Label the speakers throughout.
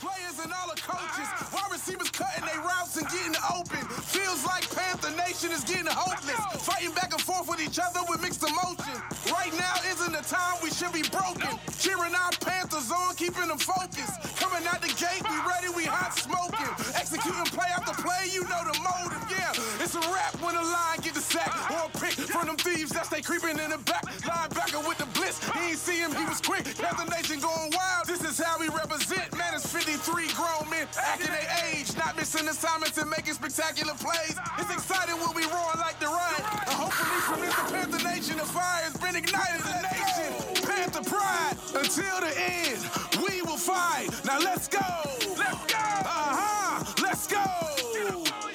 Speaker 1: Players and all the coaches. Wide receivers cutting their routes and getting open. Feels like Panther Nation is getting hopeless. Fighting back and forth with each other with mixed emotion. Right now isn't the time we should be broken. Cheering our Panthers on, keeping them focused. Coming out the gate, we ready, we hot smoking. Executing play after play, you know the motive, yeah. It's a rap when the line get the sack. Or a from them thieves that stay creeping in the back. Linebacker with the blitz. He ain't see him, he was quick. Panther Nation going wild. This is how we represent. Man, it's 53 grown men acting their age. Not missing assignments and making spectacular plays. It's exciting when we roar like the riot. And hopefully from this the Panther Nation, the fire has been ignited. The nation, Panther pride. Until the end, we will fight. Now let's go. Let's go. Uh-huh. Let's go.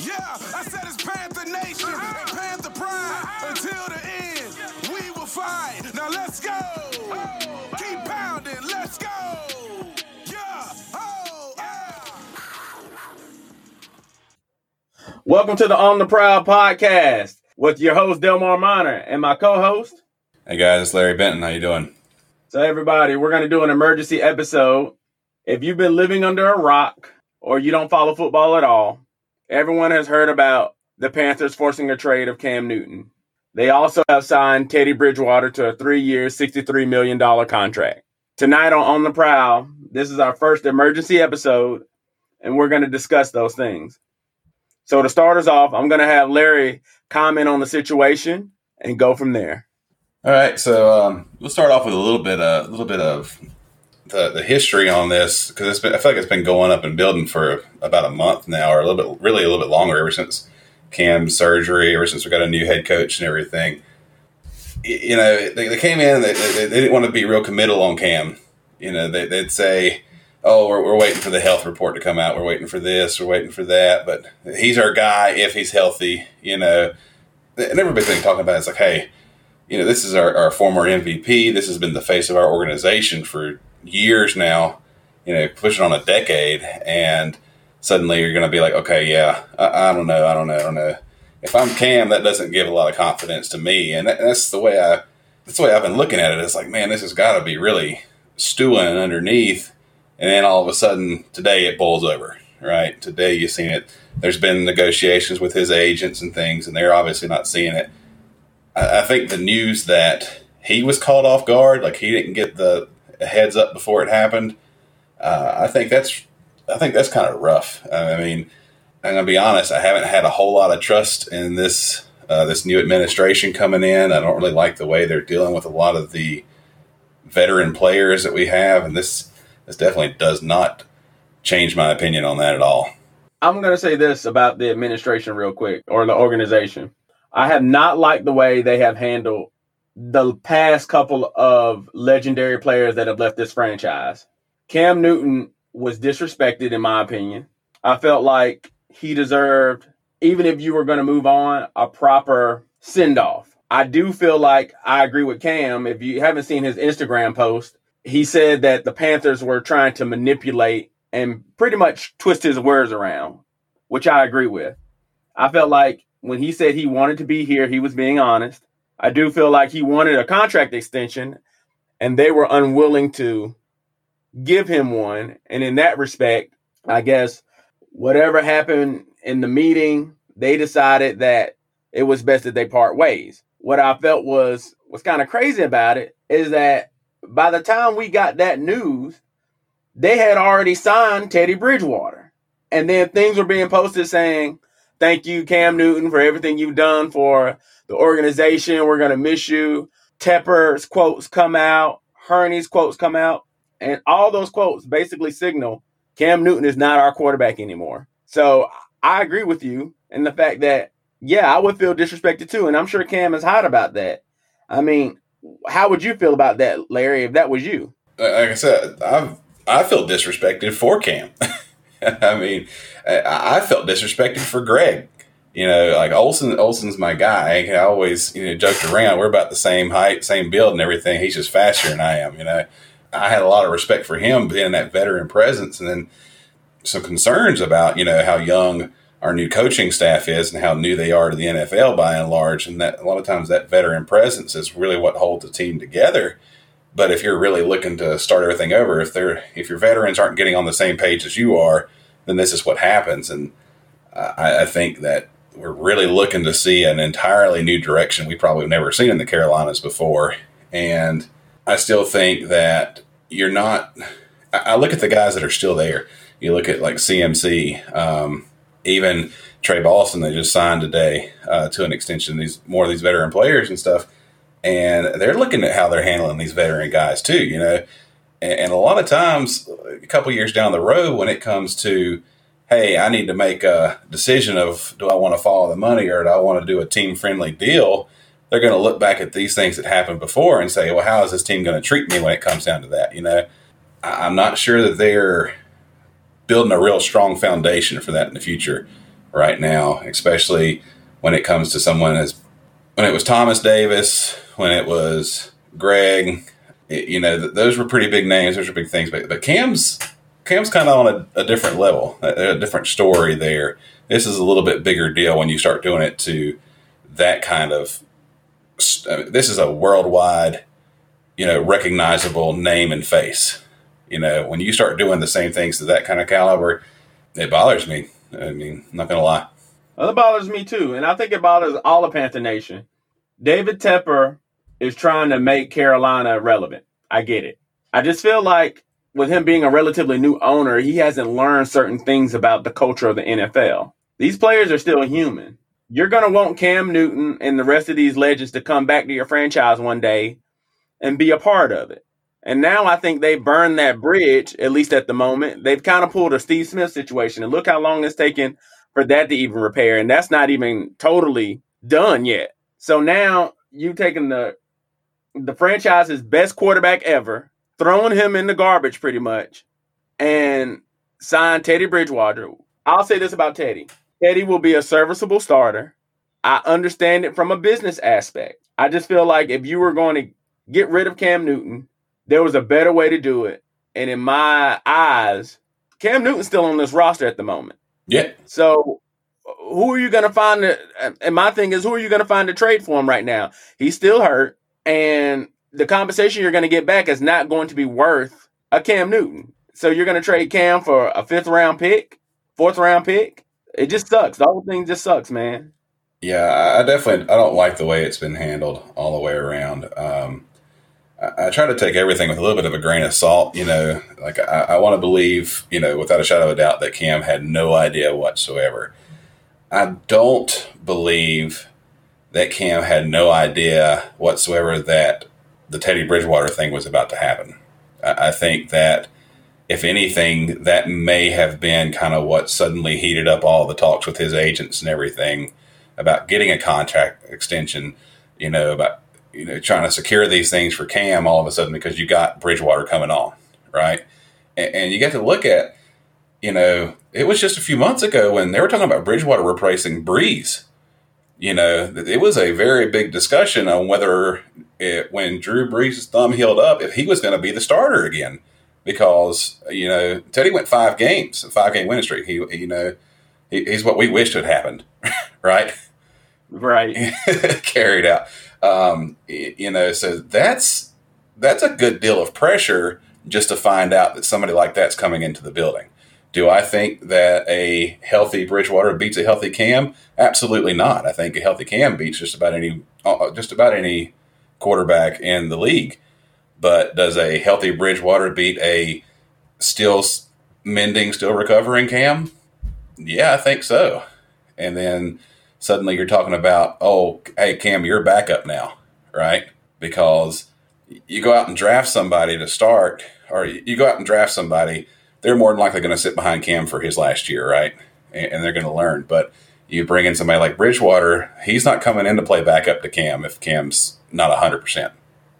Speaker 1: Yeah, I said it's Panther Nation and
Speaker 2: Welcome to the On the Prowl podcast with your host Delmar Miner and my co-host.
Speaker 3: Hey guys, it's Larry Benton. How you doing?
Speaker 2: So everybody, we're going to do an emergency episode. If you've been living under a rock or you don't follow football at all, everyone has heard about the Panthers forcing a trade of Cam Newton. They also have signed Teddy Bridgewater to a three-year, $63 million contract. Tonight on On the Prowl, this is our first emergency episode, and we're going to discuss those things. So to start us off, I'm going to have Larry comment on the situation and go from there.
Speaker 3: All right, so um, we'll start off with a little bit, uh, a little bit of the, the history on this because it's been, I feel like it's been going up and building for about a month now, or a little bit, really a little bit longer, ever since Cam's surgery, ever since we got a new head coach and everything. You know, they, they came in, they, they, they didn't want to be real committal on Cam. You know, they, they'd say, "Oh, we're, we're waiting for the health report to come out. We're waiting for this. We're waiting for that." But he's our guy if he's healthy. You know, and everybody's been talking about it. it's like, hey, you know, this is our, our former MVP. This has been the face of our organization for years now, you know, pushing on a decade. And suddenly you're going to be like, okay, yeah, I, I don't know. I don't know. I don't know. If I'm Cam, that doesn't give a lot of confidence to me. And that, that's the way I, that's the way I've been looking at it. It's like, man, this has got to be really stewing underneath. And then all of a sudden today it boils over, right? Today you've seen it. There's been negotiations with his agents and things, and they're obviously not seeing it. I, I think the news that he was caught off guard, like he didn't get the heads up before it happened. Uh, I think that's I think that's kind of rough. I mean, I'm gonna be honest. I haven't had a whole lot of trust in this uh, this new administration coming in. I don't really like the way they're dealing with a lot of the veteran players that we have, and this this definitely does not change my opinion on that at all.
Speaker 2: I'm going to say this about the administration real quick or the organization. I have not liked the way they have handled the past couple of legendary players that have left this franchise. Cam Newton was disrespected, in my opinion. I felt like he deserved, even if you were going to move on, a proper send off. I do feel like I agree with Cam. If you haven't seen his Instagram post, he said that the Panthers were trying to manipulate and pretty much twist his words around, which I agree with. I felt like when he said he wanted to be here, he was being honest. I do feel like he wanted a contract extension and they were unwilling to give him one. And in that respect, I guess whatever happened in the meeting, they decided that it was best that they part ways. What I felt was was kind of crazy about it is that by the time we got that news, they had already signed Teddy Bridgewater. And then things were being posted saying, Thank you, Cam Newton, for everything you've done for the organization. We're going to miss you. Tepper's quotes come out, Hurney's quotes come out, and all those quotes basically signal Cam Newton is not our quarterback anymore. So I agree with you in the fact that, yeah, I would feel disrespected too. And I'm sure Cam is hot about that. I mean, how would you feel about that, Larry, if that was you?
Speaker 3: like I said, I I feel disrespected for Cam. I mean, I, I felt disrespected for Greg. You know, like Olsen. Olsen's my guy. I always you know joked around. We're about the same height, same build, and everything. He's just faster than I am. You know, I had a lot of respect for him being that veteran presence, and then some concerns about you know how young our new coaching staff is and how new they are to the NFL by and large, and that a lot of times that veteran presence is really what holds the team together. But if you're really looking to start everything over, if they're if your veterans aren't getting on the same page as you are, then this is what happens. And I, I think that we're really looking to see an entirely new direction we probably never seen in the Carolinas before. And I still think that you're not. I look at the guys that are still there. You look at like CMC, um, even Tre Boston. They just signed today uh, to an extension. These more of these veteran players and stuff, and they're looking at how they're handling these veteran guys too. You know, and, and a lot of times, a couple years down the road, when it comes to hey, I need to make a decision of do I want to follow the money or do I want to do a team friendly deal? They're going to look back at these things that happened before and say, well, how is this team going to treat me when it comes down to that? You know, I'm not sure that they're building a real strong foundation for that in the future right now, especially when it comes to someone as when it was Thomas Davis, when it was Greg, it, you know, th- those were pretty big names. Those are big things. But, but Cam's Cam's kind of on a, a, different level, a, a, different story there. This is a little bit bigger deal when you start doing it to that kind of. Uh, this is a worldwide, you know, recognizable name and face. You know, when you start doing the same things to that kind of caliber, it bothers me. I mean, I'm not gonna lie.
Speaker 2: Well, it bothers me too, and I think it bothers all of Panther Nation. David Tepper is trying to make Carolina relevant. I get it. I just feel like with him being a relatively new owner, he hasn't learned certain things about the culture of the NFL. These players are still human. You're going to want Cam Newton and the rest of these legends to come back to your franchise one day and be a part of it. And now I think they've burned that bridge, at least at the moment. They've kind of pulled a Steve Smith situation. And look how long it's taken for that to even repair. And that's not even totally done yet. So now you've taken the the franchise's best quarterback ever throwing him in the garbage pretty much and signed Teddy Bridgewater. I'll say this about Teddy Teddy will be a serviceable starter. I understand it from a business aspect. I just feel like if you were going to get rid of Cam Newton, there was a better way to do it. And in my eyes, Cam Newton's still on this roster at the moment.
Speaker 3: Yeah.
Speaker 2: So who are you going to find? To, and my thing is, who are you going to find to trade for him right now? He's still hurt. And the compensation you're going to get back is not going to be worth a Cam Newton. So you're going to trade Cam for a fifth round pick, fourth round pick. It just sucks. The whole thing just sucks, man.
Speaker 3: Yeah, I definitely I don't like the way it's been handled all the way around. Um, I, try to take everything with a little bit of a grain of salt. You know, like I, I want to believe, you know, without a shadow of a doubt, that Cam had no idea whatsoever. I don't believe that Cam had no idea whatsoever that the Teddy Bridgewater thing was about to happen. I, I think that if anything, that may have been kind of what suddenly heated up all the talks with his agents and everything about getting a contract extension, you know, about you know trying to secure these things for Cam all of a sudden because you got Bridgewater coming on, right? And, and you get to look at, you know, it was just a few months ago when they were talking about Bridgewater replacing Brees. You know, it was a very big discussion on whether it, when Drew Brees' thumb healed up, if he was going to be the starter again, because you know Teddy went five games, five game winning streak. He, you know, he, he's what we wished had happened, right?
Speaker 2: Right.
Speaker 3: Carried out. Um, you know, so that's that's a good deal of pressure just to find out that somebody like that's coming into the building. Do I think that a healthy Bridgewater beats a healthy Cam? Absolutely not. I think a healthy Cam beats just about any uh, just about any quarterback in the league. But does a healthy Bridgewater beat a still mending, still recovering Cam? Yeah, I think so. And then suddenly you're talking about, oh, hey, Cam, you're backup now, right? Because you go out and draft somebody to start, or you go out and draft somebody, they're more than likely going to sit behind Cam for his last year, right? And they're going to learn. But you bring in somebody like Bridgewater, he's not coming in to play backup to Cam if Cam's not 100%.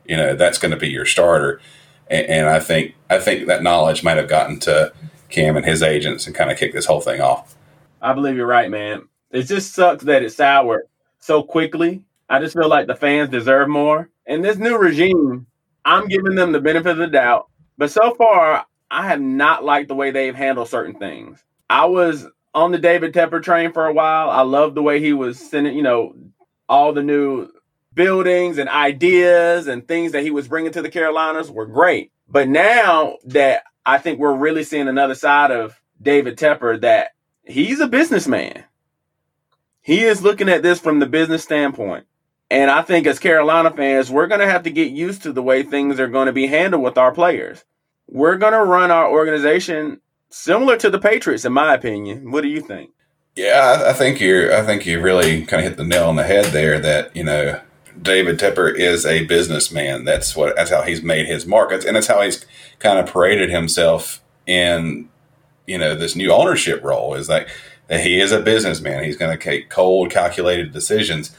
Speaker 3: You know, that's going to be your starter. And, and, I think I think that knowledge might have gotten to Cam and his agents and kind of kicked this whole thing off.
Speaker 2: I believe you're right, man. It just sucks that it soured so quickly. I just feel like the fans deserve more. And this new regime, I'm giving them the benefit of the doubt. But so far, I have not liked the way they've handled certain things. I was on the David Tepper train for a while. I loved the way he was sending, you know, all the new buildings and ideas and things that he was bringing to the Carolinas were great. But now that I think we're really seeing another side of David Tepper that he's a businessman. He is looking at this from the business standpoint. And I think as Carolina fans, we're going to have to get used to the way things are going to be handled with our players. We're going to run our organization similar to the Patriots, in my opinion. What do you think?
Speaker 3: Yeah, I think you're. I think you really kind of hit the nail on the head there. That you know, David Tepper is a businessman. That's what. That's how he's made his markets, and that's how he's kind of paraded himself in, you know, this new ownership role. Is like that he is a businessman. He's going to take cold, calculated decisions.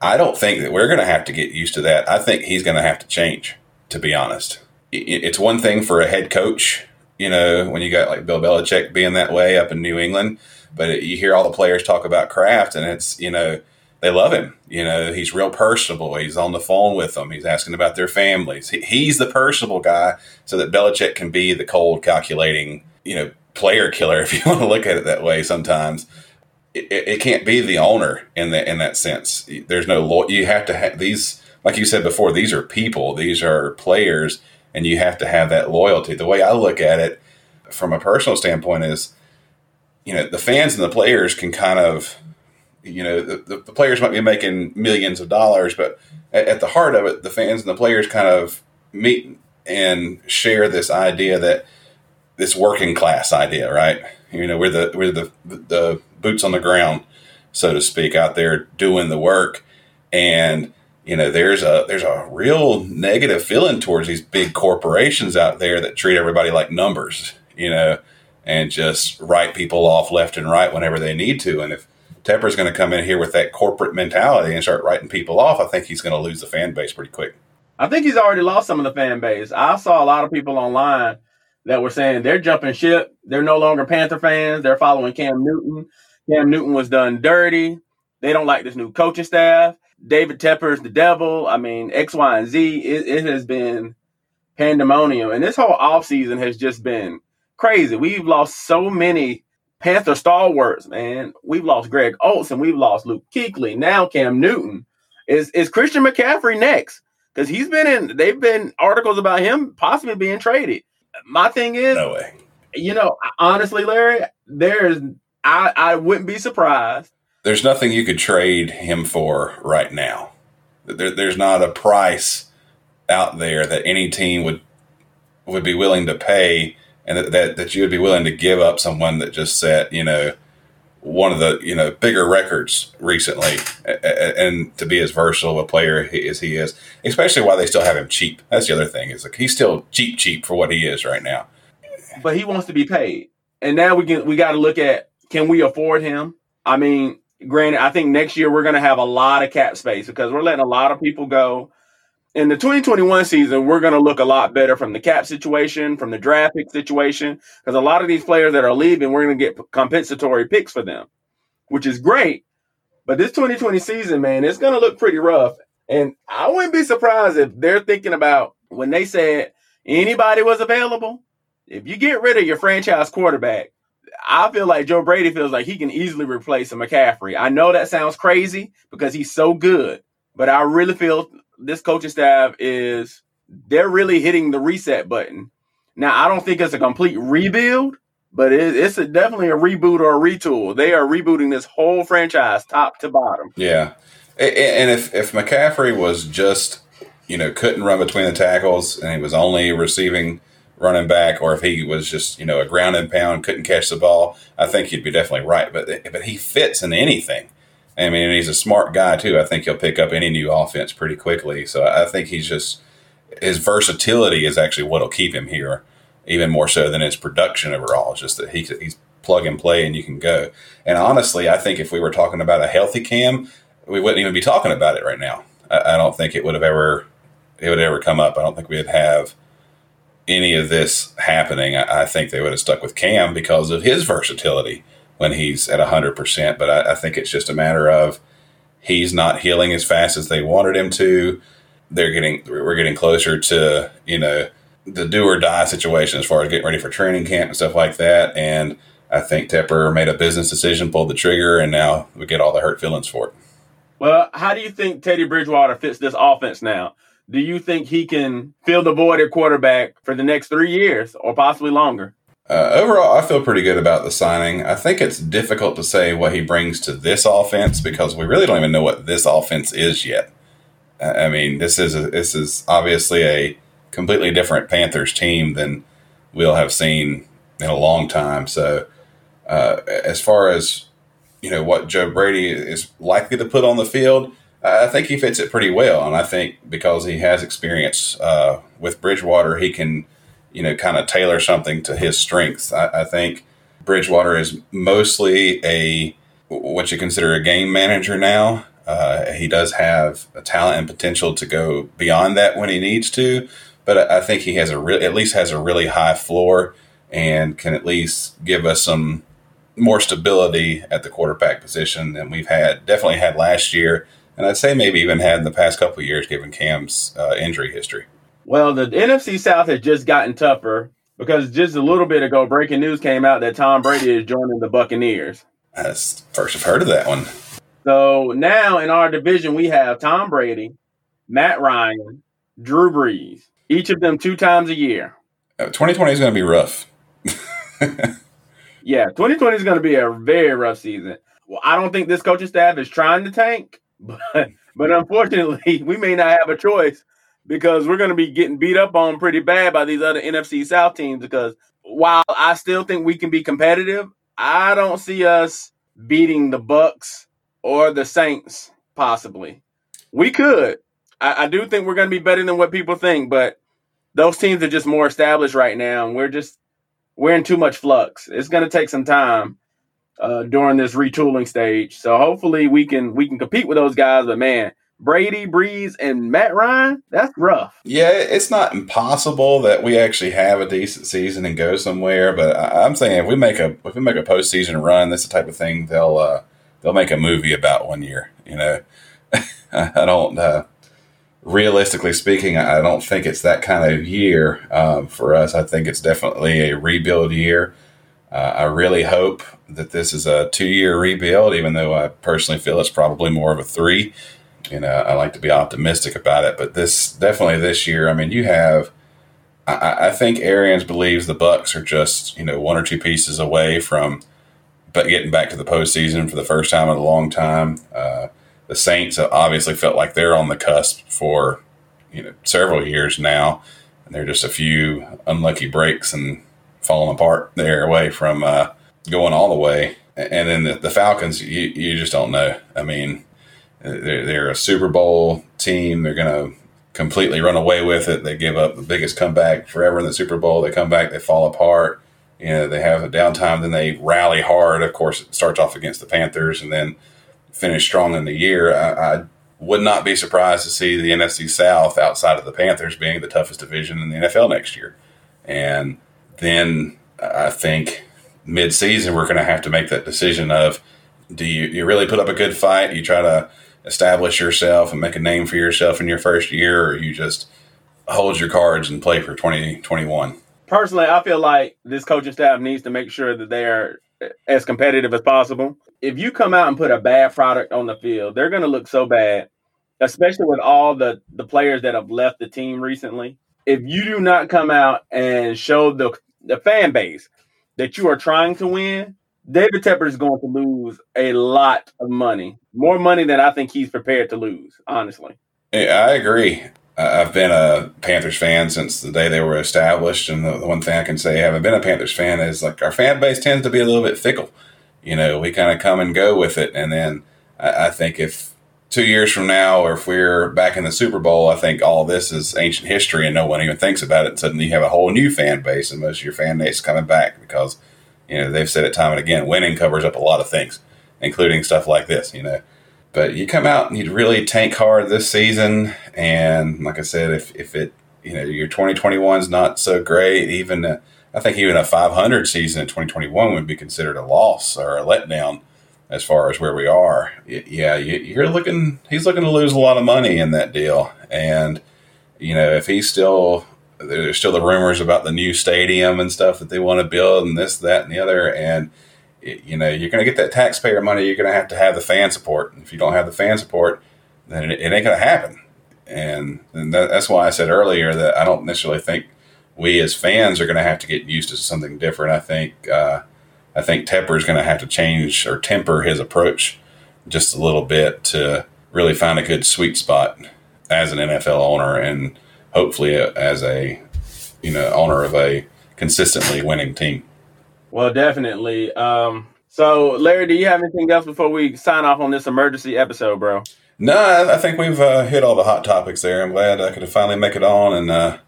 Speaker 3: I don't think that we're going to have to get used to that. I think he's going to have to change. To be honest, it's one thing for a head coach. You know, when you got like Bill Belichick being that way up in New England but you hear all the players talk about Kraft, and it's you know they love him. You know he's real personable. He's on the phone with them. He's asking about their families. He, he's the personable guy, so that Belichick can be the cold, calculating you know player killer if you want to look at it that way. Sometimes it, it can't be the owner in that in that sense. There's no law. You have to have these. Like you said before, these are people. These are players, and you have to have that loyalty. The way I look at it, from a personal standpoint, is you know the fans and the players can kind of you know the, the, players might be making millions of dollars but at, at, the heart of it the fans and the players kind of meet and share this idea that this working class idea right you know we're the we're the the boots on the ground so to speak out there doing the work and you know there's a there's a real negative feeling towards these big corporations out there that treat everybody like numbers you know and just write people off left and right whenever they need to. And if Tepper's going to come in here with that corporate mentality and start writing people off, I think he's going to lose the fan base pretty quick.
Speaker 2: I think he's already lost some of the fan base. I saw a lot of people online that were saying they're jumping ship. They're no longer Panther fans. They're following Cam Newton. Cam Newton was done dirty. They don't like this new coaching staff. David Tepper's the devil. I mean, X, Y, and Z. It, it has been pandemonium. And this whole offseason has just been crazy. We've lost so many Panther stalwarts, man. We've lost Greg Olsen. We've lost Luke Kuechly. Now Cam Newton. Is is Christian McCaffrey next? Because he's been in. They've been articles about him possibly being traded. My thing is,
Speaker 3: no way.
Speaker 2: You know, honestly, Larry, there's. I I wouldn't be surprised.
Speaker 3: There's nothing you could trade him for right now. There, there's not a price out there that any team would would be willing to pay and that, that, that you would be willing to give up someone that just set, you know, one of the you know bigger records recently, and to be as versatile a player as he is, especially while they still have him cheap. That's the other thing is like he's still cheap, cheap for what he is right now.
Speaker 2: But he wants to be paid, and now we can we got to look at can we afford him? I mean, granted, I think next year we're going to have a lot of cap space because we're letting a lot of people go in the 2021 season, we're going to look a lot better from the cap situation, from the draft pick situation, because a lot of these players that are leaving, we're going to get compensatory picks for them, which is great. But this 2020 season, man, it's going to look pretty rough. And I wouldn't be surprised if they're thinking about when they said anybody was available. If you get rid of your franchise quarterback, I feel like Joe Brady feels like he can easily replace a McCaffrey. I know that sounds crazy because he's so good, but I really feel this coaching staff is they're really hitting the reset button. Now, I don't think it's a complete rebuild, but it, it's a, definitely a reboot or a retool. They are rebooting this whole franchise top to bottom.
Speaker 3: Yeah, and if if McCaffrey was just you know couldn't run between the tackles and he was only receiving running back, or if he was just you know a ground and pound couldn't catch the ball, I think you'd be definitely right. But but he fits in anything. I mean, he's a smart guy too. I think he'll pick up any new offense pretty quickly. So I think he's just his versatility is actually what'll keep him here, even more so than his production overall. It's just that he, he's plug and play and you can go. And honestly, I think if we were talking about a healthy Cam, we wouldn't even be talking about it right now. I, I don't think it would have ever it would ever come up. I don't think we'd have any of this happening. I, I think they would have stuck with Cam because of his versatility when he's at 100%. But I, I, think it's just a matter of he's not healing as fast as they wanted him to. They're getting, we're getting closer to, you know, the do or die situation as far as getting ready for training camp and stuff like that. And I think Tepper made a business decision, pulled the trigger, and now we get all the hurt feelings for it.
Speaker 2: Well, how do you think Teddy Bridgewater fits this offense now? Do you think he can fill the void at quarterback for the next three years or possibly longer?
Speaker 3: Uh, overall, I feel pretty good about the signing. I think it's difficult to say what he brings to this offense because we really don't even know what this offense is yet. I mean, this is a, this is obviously a completely different Panthers team than we'll have seen in a long time. So, uh, as far as you know, what Joe Brady is likely to put on the field, I think he fits it pretty well, and I think because he has experience uh, with Bridgewater, he can you know, kind of tailor something to his strengths. I, I think Bridgewater is mostly a what you consider a game manager now. Uh, he does have a talent and potential to go beyond that when he needs to, but I think he has a real, at least has a really high floor and can at least give us some more stability at the quarterback position than we've had definitely had last year, and I'd say maybe even had in the past couple of years, given Cam's uh, injury history.
Speaker 2: Well, the NFC South has just gotten tougher because just a little bit ago, breaking news came out that Tom Brady is joining the Buccaneers.
Speaker 3: That's first I've heard of that one.
Speaker 2: So now in our division, we have Tom Brady, Matt Ryan, Drew Brees, each of them two times a year.
Speaker 3: Uh, 2020 is going to be rough.
Speaker 2: yeah, 2020 is going to be a very rough season. Well, I don't think this coaching staff is trying to tank, but but unfortunately, we may not have a choice because we're going to be getting beat up on pretty bad by these other NFC South teams. Because while I still think we can be competitive, I don't see us beating the Bucs or the Saints. Possibly, we could. I, I do think we're going to be better than what people think, but those teams are just more established right now, and we're just we're in too much flux. It's going to take some time uh, during this retooling stage. So hopefully we can we can compete with those guys. But man, Brady, Brees, and Matt Ryan, that's rough.
Speaker 3: Yeah, it's not impossible that we actually have a decent season and go somewhere. But I'm saying if we make a if we make a postseason run, that's the type of thing they'll uh, they'll make a movie about one year. You know, I don't. Uh, realistically speaking, I don't think it's that kind of year um, for us. I think it's definitely a rebuild year. Uh, I really hope that this is a two year rebuild, even though I personally feel it's probably more of a three you know, I like to be optimistic about it. But this definitely this year, I mean, you have. I, I think Arians believes the Bucs are just you know one or two pieces away from, but getting back to the postseason for the first time in a long time. Uh, the Saints obviously felt like they're on the cusp for you know several years now, and they're just a few unlucky breaks and falling apart there away from uh, going all the way. And then the, the Falcons, you, you just don't know. I mean, they're, they're a Super Bowl team. They're going to completely run away with it. They give up the biggest comeback forever in the Super Bowl. They come back, they fall apart. You know, they have a downtime, then they rally hard. Of course, it starts off against the Panthers and then finish strong in the year. I, I would not be surprised to see the NFC South outside of the Panthers being the toughest division in the NFL next year. And then I think mid-season we're going to have to make that decision of do you, you really put up a good fight? You try to establish yourself and make a name for yourself in your first year, or you just hold your cards and play for 2021?
Speaker 2: Personally, I feel like this coaching staff needs to make sure that they are as competitive as possible. If you come out and put a bad product on the field, they're going to look so bad, especially with all the, the players that have left the team recently. If you do not come out and show the, the fan base that you are trying to win, David Tepper is going to lose a lot of money, more money than I think he's prepared to lose. Honestly,
Speaker 3: I agree. I've been a Panthers fan since the day they were established, and the, one thing I can say, having been a Panthers fan, is like our fan base tends to be a little bit fickle. You know, we kind of come and go with it, and then I, think if two years from now, or if we're back in the Super Bowl, I think all this is ancient history, and no one even thinks about it. And Suddenly, you have a whole new fan base, and most of your fan base coming back because you know, they've said it time and again, winning covers up a lot of things, including stuff like this, you know. But you come out and you really tank hard this season. And like I said, if, if it, you know, your 2021 is not so great, even, uh, I think even a 500 season in 2021 would be considered a loss or a letdown as far as where we are. Yeah, you're looking, he's looking to lose a lot of money in that deal. And, you know, if he's still there's still the rumors about the new stadium and stuff that they want to build and this, that, and the other. And it, you know, you're going to get that taxpayer money. You're going to have to have the fan support. If you don't have the fan support, then it, it ain't going to happen. And, and that, that's why I said earlier that I don't necessarily think we as fans are going to have to get used to something different. I think uh, I think Tepper is going to have to change or temper his approach just a little bit to really find a good sweet spot as an NFL owner and hopefully as a you know owner of a consistently winning team.
Speaker 2: Well, definitely. Um, so, Larry, do you have anything else before we sign off on this emergency episode, bro?
Speaker 3: No, I, think we've uh, hit all the hot topics there. I'm glad I could finally make it on and uh,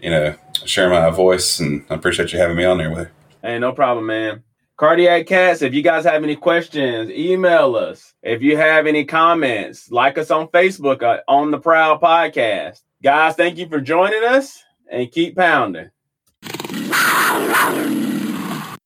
Speaker 3: you know share my voice, and I appreciate you having me on there with you.
Speaker 2: Hey, no problem, man. Cardiac Cats, if you guys have any questions, email us. If you have any comments, like us on Facebook uh, on the Prowl Podcast. Guys, thank you for joining us and keep pounding.